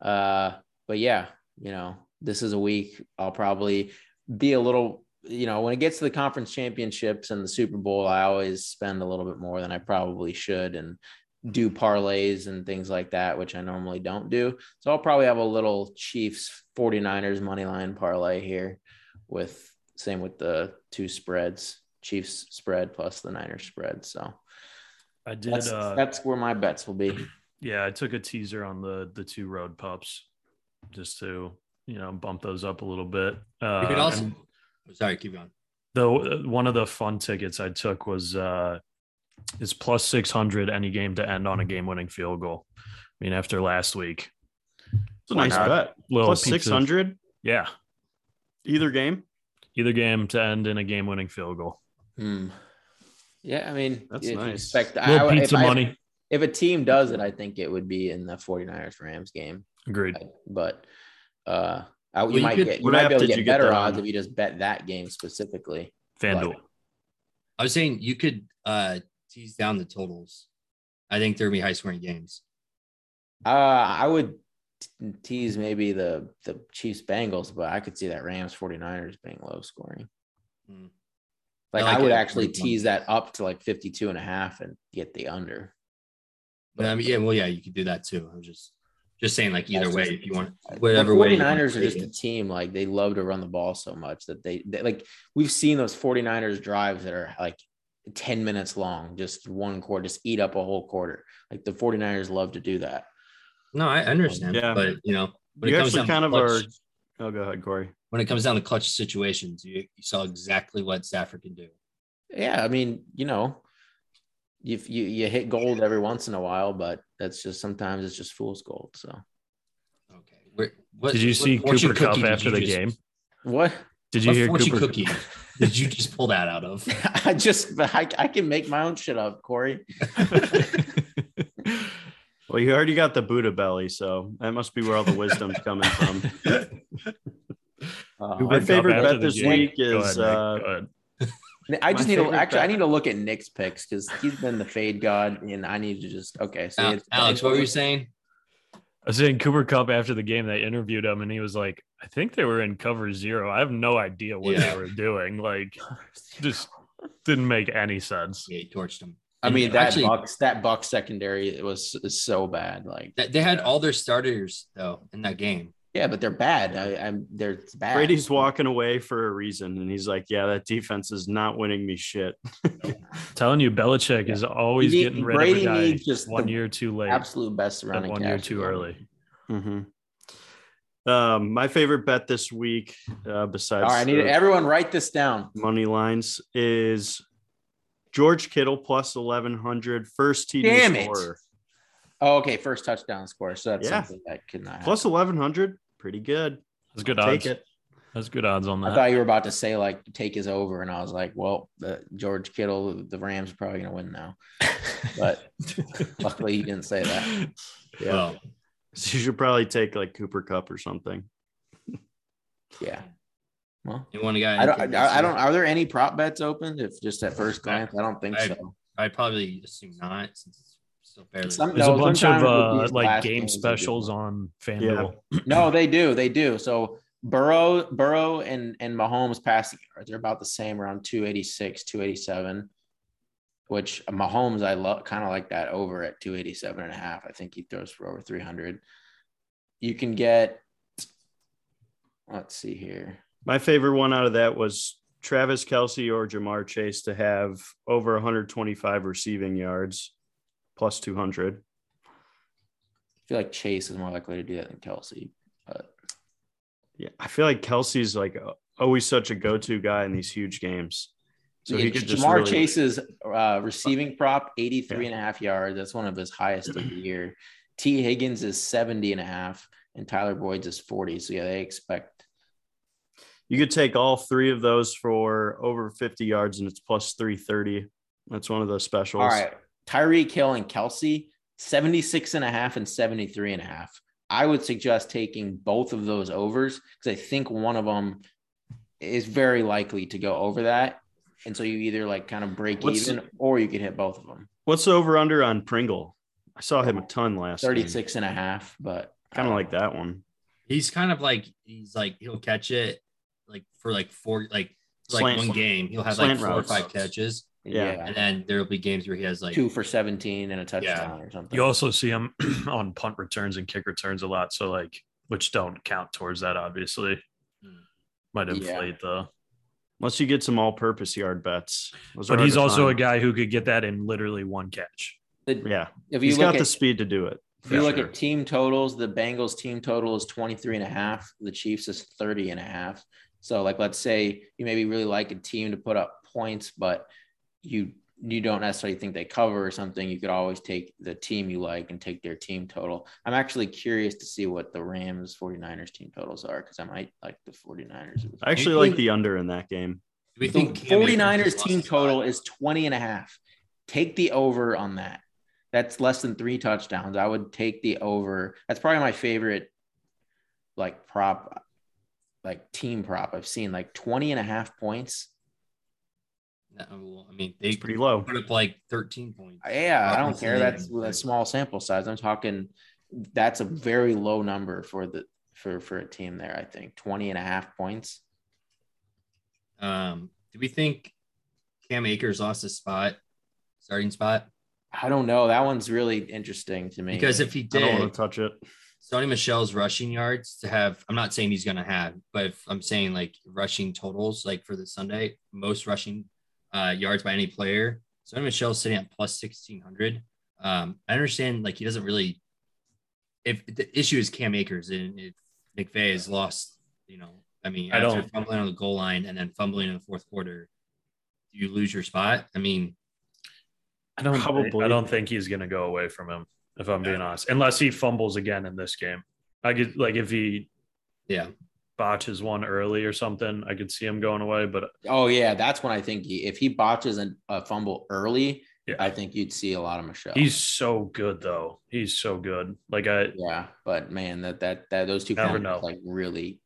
Speaker 1: Uh, but yeah, you know, this is a week I'll probably be a little, you know, when it gets to the conference championships and the Super Bowl, I always spend a little bit more than I probably should. And do parlays and things like that, which I normally don't do. So I'll probably have a little Chiefs 49ers money line parlay here with same with the two spreads, Chiefs spread plus the Niners spread. So
Speaker 4: I did
Speaker 1: that's, uh, that's where my bets will be. <clears throat>
Speaker 4: Yeah, I took a teaser on the the two road pups just to, you know, bump those up a little bit. Uh,
Speaker 3: you could also sorry, keep going.
Speaker 4: The one of the fun tickets I took was uh is plus 600 any game to end on a game winning field goal. I mean, after last week,
Speaker 2: it's a nice bet. Plus 600.
Speaker 4: Yeah.
Speaker 2: Either game?
Speaker 4: Either game to end in a game winning field goal.
Speaker 1: Hmm. Yeah. I mean,
Speaker 2: that's nice.
Speaker 1: Expect,
Speaker 4: I, pizza
Speaker 1: if
Speaker 4: money.
Speaker 1: I, if a team does it, I think it would be in the 49ers Rams game.
Speaker 4: Agreed.
Speaker 1: But, uh, I, you, might could, get you might be able to get better odds if you just bet that game specifically.
Speaker 4: FanDuel.
Speaker 3: I was saying you could uh tease down the totals. I think there'll be high scoring games.
Speaker 1: Uh, I would tease maybe the the Chiefs Bengals, but I could see that Rams 49ers being low scoring. Hmm. Like, I, like I, would actually tease that up to like 52 and a half and get the under.
Speaker 3: But I mean, yeah, well, yeah, you could do that too. I'm just just saying, like either way, if you want
Speaker 1: whatever the 49ers way. are just a team like they love to run the ball so much that they, they like we've seen those 49ers drives that are like 10 minutes long, just one quarter, just eat up a whole quarter. Like the 49ers love to do that.
Speaker 3: No, I understand. Yeah. But, you know,
Speaker 2: when you it comes down kind of clutch, are. Oh, go ahead, Corey.
Speaker 3: When it comes down to clutch situations, you, you saw exactly what Stafford can do.
Speaker 1: Yeah. I mean, you know, you, you, you hit gold every once in a while, but that's just sometimes it's just fool's gold. So,
Speaker 3: okay. what,
Speaker 4: Did you see what, Cooper Kupp after the just, game?
Speaker 1: What?
Speaker 4: Did you
Speaker 3: what
Speaker 4: hear
Speaker 3: Cooper cookie? Did you just pull that out of? <laughs>
Speaker 1: I just I, I can make my own shit up, Corey. <laughs>
Speaker 2: well, you already got the Buddha belly, so that must be where all the wisdom's coming from. <laughs> Uh, my favorite bet this week is. uh,
Speaker 1: I just need to actually. Bet. I need to look at Nick's picks because he's been the fade god, and I need to just okay. So
Speaker 3: Alex, Alex what were you saying?
Speaker 4: I was saying Cooper Kupp after the game. They interviewed him, and he was like, "I think they were in cover zero. I have no idea what yeah. they were doing. Like, <laughs> just didn't make any sense."
Speaker 3: Yeah, he torched him.
Speaker 1: I mean, that actually, Bucks that Bucks secondary it was is so bad. Like
Speaker 3: they had all their starters though in that game.
Speaker 1: Yeah, but they're bad. I, I'm they're bad.
Speaker 2: Brady's walking away for a reason, and he's like, "Yeah, that defense is not winning me shit." <laughs>
Speaker 4: Telling you, Belichick is always
Speaker 1: need-
Speaker 4: getting rid
Speaker 1: Brady
Speaker 4: of a guy
Speaker 1: needs just
Speaker 4: one year too late,
Speaker 1: absolute best
Speaker 4: and
Speaker 1: surrounding
Speaker 4: one year too early.
Speaker 2: hmm Um, my favorite bet this week, uh, besides
Speaker 1: All right, I need
Speaker 2: the
Speaker 1: everyone write this down.
Speaker 2: money lines, is George Kittle plus eleven hundred first TD
Speaker 1: Damn it. Oh, okay, first touchdown score. So that's
Speaker 2: Yeah.
Speaker 1: something that could not happen.
Speaker 2: eleven hundred, pretty good.
Speaker 4: That's good
Speaker 2: I'll
Speaker 4: odds.
Speaker 2: Take it.
Speaker 4: That's good odds on that.
Speaker 1: I thought you were about to say like take his over, and I was like, well, the George Kittle, the Rams are probably gonna win now. But <laughs> luckily, you didn't say that.
Speaker 2: Yeah,
Speaker 3: Well, <laughs>
Speaker 2: so you should probably take like Cooper Kupp or something.
Speaker 1: Yeah. Well,
Speaker 3: you want a guy?
Speaker 1: I don't. I, I don't. Are there any prop bets open? If just at first glance, I don't think
Speaker 3: I-
Speaker 1: so.
Speaker 3: I'd probably assume not, since it's still fairly.
Speaker 1: Some-
Speaker 4: There's
Speaker 1: No,
Speaker 4: a bunch of uh, like game
Speaker 1: games
Speaker 4: specials on FanDuel. <clears throat> <clears throat>
Speaker 1: No, they do. They do. So Burrow, Burrow, and and Mahomes passing yards are about the same, around 286, 287. Which Mahomes, I love kind of like that over at 287 and a half. I think he throws for over 300. You can get, let's see here.
Speaker 2: My favorite one out of that was Travis Kelce or Ja'Marr Chase to have over 125 receiving yards, plus 200.
Speaker 1: I feel like Chase is more likely to do that than Kelce. But
Speaker 2: Yeah, I feel like Kelce's like always such a go-to guy in these huge games. So
Speaker 1: Yeah,
Speaker 2: he could just
Speaker 1: Ja'Marr
Speaker 2: really,
Speaker 1: Chase's uh, receiving prop 83 and a half yards. That's one of his highest of the <clears throat> year. T. Higgins is 70 and a half, and Tyler Boyd's is 40. So yeah, they expect
Speaker 2: you could take all three of those for over 50 yards and it's plus 330. That's one of those specials.
Speaker 1: all right. Tyreek Hill and Kelce, 76 and a half and 73 and a half. I would suggest taking both of those overs because I think one of them is very likely to go over that. And so you either like kind of break
Speaker 2: What's-
Speaker 1: even or you could hit both of them.
Speaker 2: What's the over under on Pringle? I saw him a ton last
Speaker 1: 36 and a half, but
Speaker 2: Kind of like that one.
Speaker 3: He's kind of like he's like he'll catch it like for like four like for like one game he'll have like four or five catches
Speaker 2: Yeah.
Speaker 1: yeah.
Speaker 3: and then there'll be games where he has like
Speaker 1: two for 17 and a touchdown or something.
Speaker 4: You also see him <clears throat> on punt returns and kick returns a lot. So like, which don't count towards that, obviously.
Speaker 3: Hmm.
Speaker 4: Might
Speaker 1: Yeah.
Speaker 4: inflate the.
Speaker 2: Unless you get some all-purpose yard bets. Those
Speaker 4: But he's
Speaker 2: to
Speaker 4: also a guy who could get that in literally one catch.
Speaker 1: The-
Speaker 2: Yeah,
Speaker 1: if you
Speaker 2: he's
Speaker 1: look
Speaker 2: got
Speaker 1: at
Speaker 2: the speed to do it.
Speaker 1: if you look
Speaker 2: sure.
Speaker 1: at team totals, the Bengals team total is 23 and a half. The Chiefs is 30 and a half. So like let's say you maybe really like a team to put up points, but you you don't necessarily think they cover or something, you could always take the team you like and take their team total. I'm actually curious to see what the Rams 49ers team totals are because I might like the 49ers.
Speaker 2: I actually like the under in that game.
Speaker 3: do we
Speaker 1: The
Speaker 3: think
Speaker 1: 49ers team total is 20 and a half. Take the over on that. That's less than three touchdowns. I would take the over. That's probably my favorite like prop, like team prop I've seen like 20 and a half points.
Speaker 3: No, well, I mean they
Speaker 2: It's pretty low.
Speaker 3: put up like 13 points
Speaker 1: Yeah, I don't care. That's
Speaker 3: and-
Speaker 1: a small sample size. I'm talking that's a very low number for the for for a team there, I think. 20 and a half points.
Speaker 3: um do we think Cam Akers lost his spot starting spot
Speaker 1: I don't know. That one's really interesting to me.
Speaker 3: because if he
Speaker 2: I don't want
Speaker 3: did
Speaker 2: to touch it.
Speaker 3: Sony Michel's rushing yards to have, I'm not saying he's going to have, but if I'm saying like rushing totals, like for the Sunday, most rushing uh, yards by any player. Sony Michel's sitting at plus 1600. Um, I understand like he doesn't really, if the issue is Cam Akers and if McVay has lost, you know, I mean,
Speaker 4: I don't-
Speaker 3: fumbling on the goal line and then fumbling in the fourth quarter, do you lose your spot? I mean,
Speaker 4: I don't
Speaker 2: Probably.
Speaker 4: I don't think he's gonna go away from him, if I'm being honest. Unless he fumbles again in this game. I could like if he
Speaker 3: yeah,
Speaker 4: botches one early or something, I could see him going away. But
Speaker 1: Oh yeah, that's when I think he, if he botches a, a fumble early,
Speaker 4: Yeah.
Speaker 1: I think you'd see a lot of Michel.
Speaker 4: he's so good though. He's so good. Like I
Speaker 1: yeah, but man, that that that those two
Speaker 4: Never know.
Speaker 1: like really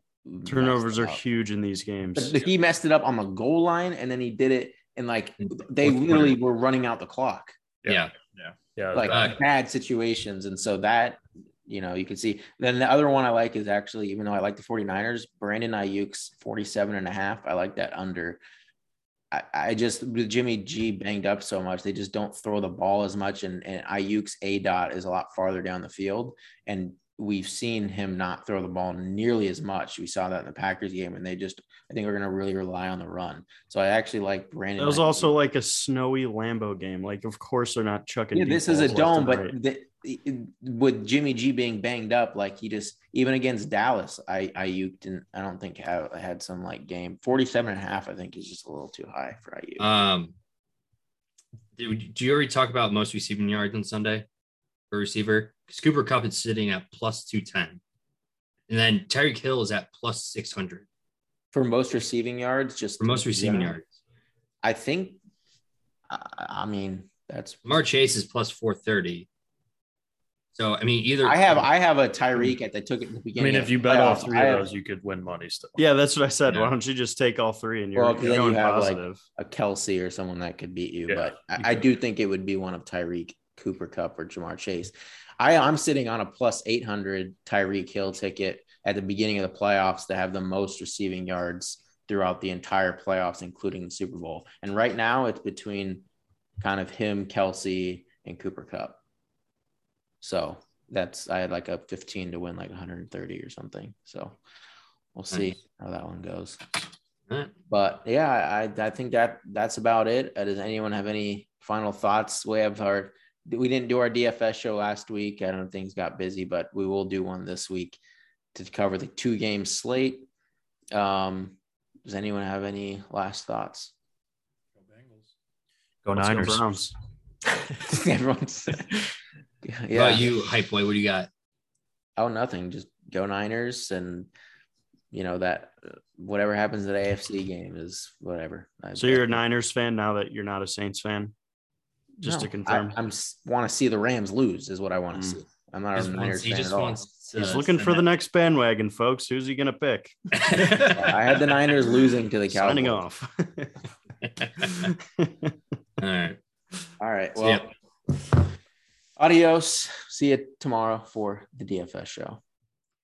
Speaker 2: Turnovers are
Speaker 1: up.
Speaker 2: huge in these games.
Speaker 1: But he messed it up on the goal line, and then he did it, and like mm, they
Speaker 3: Fourth
Speaker 1: literally were running out the clock,
Speaker 3: yeah,
Speaker 4: yeah,
Speaker 1: Yeah.
Speaker 3: like
Speaker 1: bad situations, and so that you know you can see. Then the other one I like is actually, even though I like the 49ers, Brandon Aiyuk's 47 and a half. I like that under. I, I just with Jimmy G banged up so much, they just don't throw the ball as much, and and Aiyuk's a dot is a lot farther down the field, and we've seen him not throw the ball nearly as much. We saw that in the Packers game, and they just I think we're going to really rely on the run. So I actually like Brandon.
Speaker 2: It was
Speaker 1: Knight.
Speaker 2: also like a snowy Lambo game. Like, of course, they're not chucking.
Speaker 1: yeah, this is a dome, but
Speaker 2: right.
Speaker 1: the, with Jimmy G being banged up, like he just even against Dallas, I Aiyuk didn't. I don't think have had some like game 47 and a half. I think is just a little too high for Aiyuk.
Speaker 3: Um, did, did you already talk about most receiving yards on Sunday for receiver? Because Cooper Kupp is sitting at plus 210. And then Tyreek Hill is at plus 600
Speaker 1: for most receiving yards, just
Speaker 3: for most receiving
Speaker 1: yeah.
Speaker 3: yards.
Speaker 1: I think. I, I mean, that's.
Speaker 3: Mar Chase is plus 430. So, I mean, either
Speaker 1: I have I have a Tyreek at the took it in the beginning.
Speaker 4: I
Speaker 1: mean,
Speaker 4: if you bet all three of those, you could win money still.
Speaker 2: yeah, that's what I said.
Speaker 3: Yeah.
Speaker 2: Why don't you just take all three and you're,
Speaker 1: Well, 'cause
Speaker 2: you're
Speaker 1: then you
Speaker 2: going
Speaker 1: have, like,
Speaker 2: positive?
Speaker 1: a Kelce or someone that could beat you,
Speaker 4: Yeah,
Speaker 1: but
Speaker 4: you
Speaker 1: I, I do think it would be one of Tyreek, Cooper Kupp, or Ja'Marr Chase. I I'm sitting on a plus 800 Tyreek Hill ticket at the beginning of the playoffs to have the most receiving yards throughout the entire playoffs, including the Super Bowl. And right now, it's between kind of him, Kelce, and Cooper Kupp. So that's I had like a 15 to win like 130 or something. So we'll see
Speaker 3: Nice.
Speaker 1: how that one goes.
Speaker 3: All right.
Speaker 1: But yeah, I I think that that's about it. Uh, Does anyone have any final thoughts? We have our we didn't do our DFS show last week. I don't know things got busy, but we will do one this week to cover the two game slate. Um, does anyone have any last thoughts?
Speaker 5: Go Bengals.
Speaker 4: Go
Speaker 2: Let's go
Speaker 4: Niners.
Speaker 2: Browns. <laughs>
Speaker 1: Everyone's <laughs>
Speaker 3: What
Speaker 1: yeah.
Speaker 3: about you, Hype Boy? What do you got?
Speaker 1: Oh, nothing. Just go Niners, and you know that uh, whatever happens at AFC game is whatever.
Speaker 2: So you're a Niners fan now that you're not a Saints fan? Just to confirm.
Speaker 1: I, I'm want to see the Rams lose is what I want to
Speaker 2: Mm.
Speaker 1: see. I'm not
Speaker 3: Just
Speaker 1: a
Speaker 3: wants-
Speaker 1: Niners
Speaker 3: he
Speaker 1: fan
Speaker 3: just
Speaker 1: at all.
Speaker 3: wants to
Speaker 2: He's looking for the next bandwagon, folks. Who's he going to pick? <laughs>
Speaker 3: that-
Speaker 1: I had the Niners losing to the Cowboys.
Speaker 2: Signing off. <laughs>
Speaker 3: All right.
Speaker 1: All right.
Speaker 3: See
Speaker 1: Well, adios. See you tomorrow for the DFS show.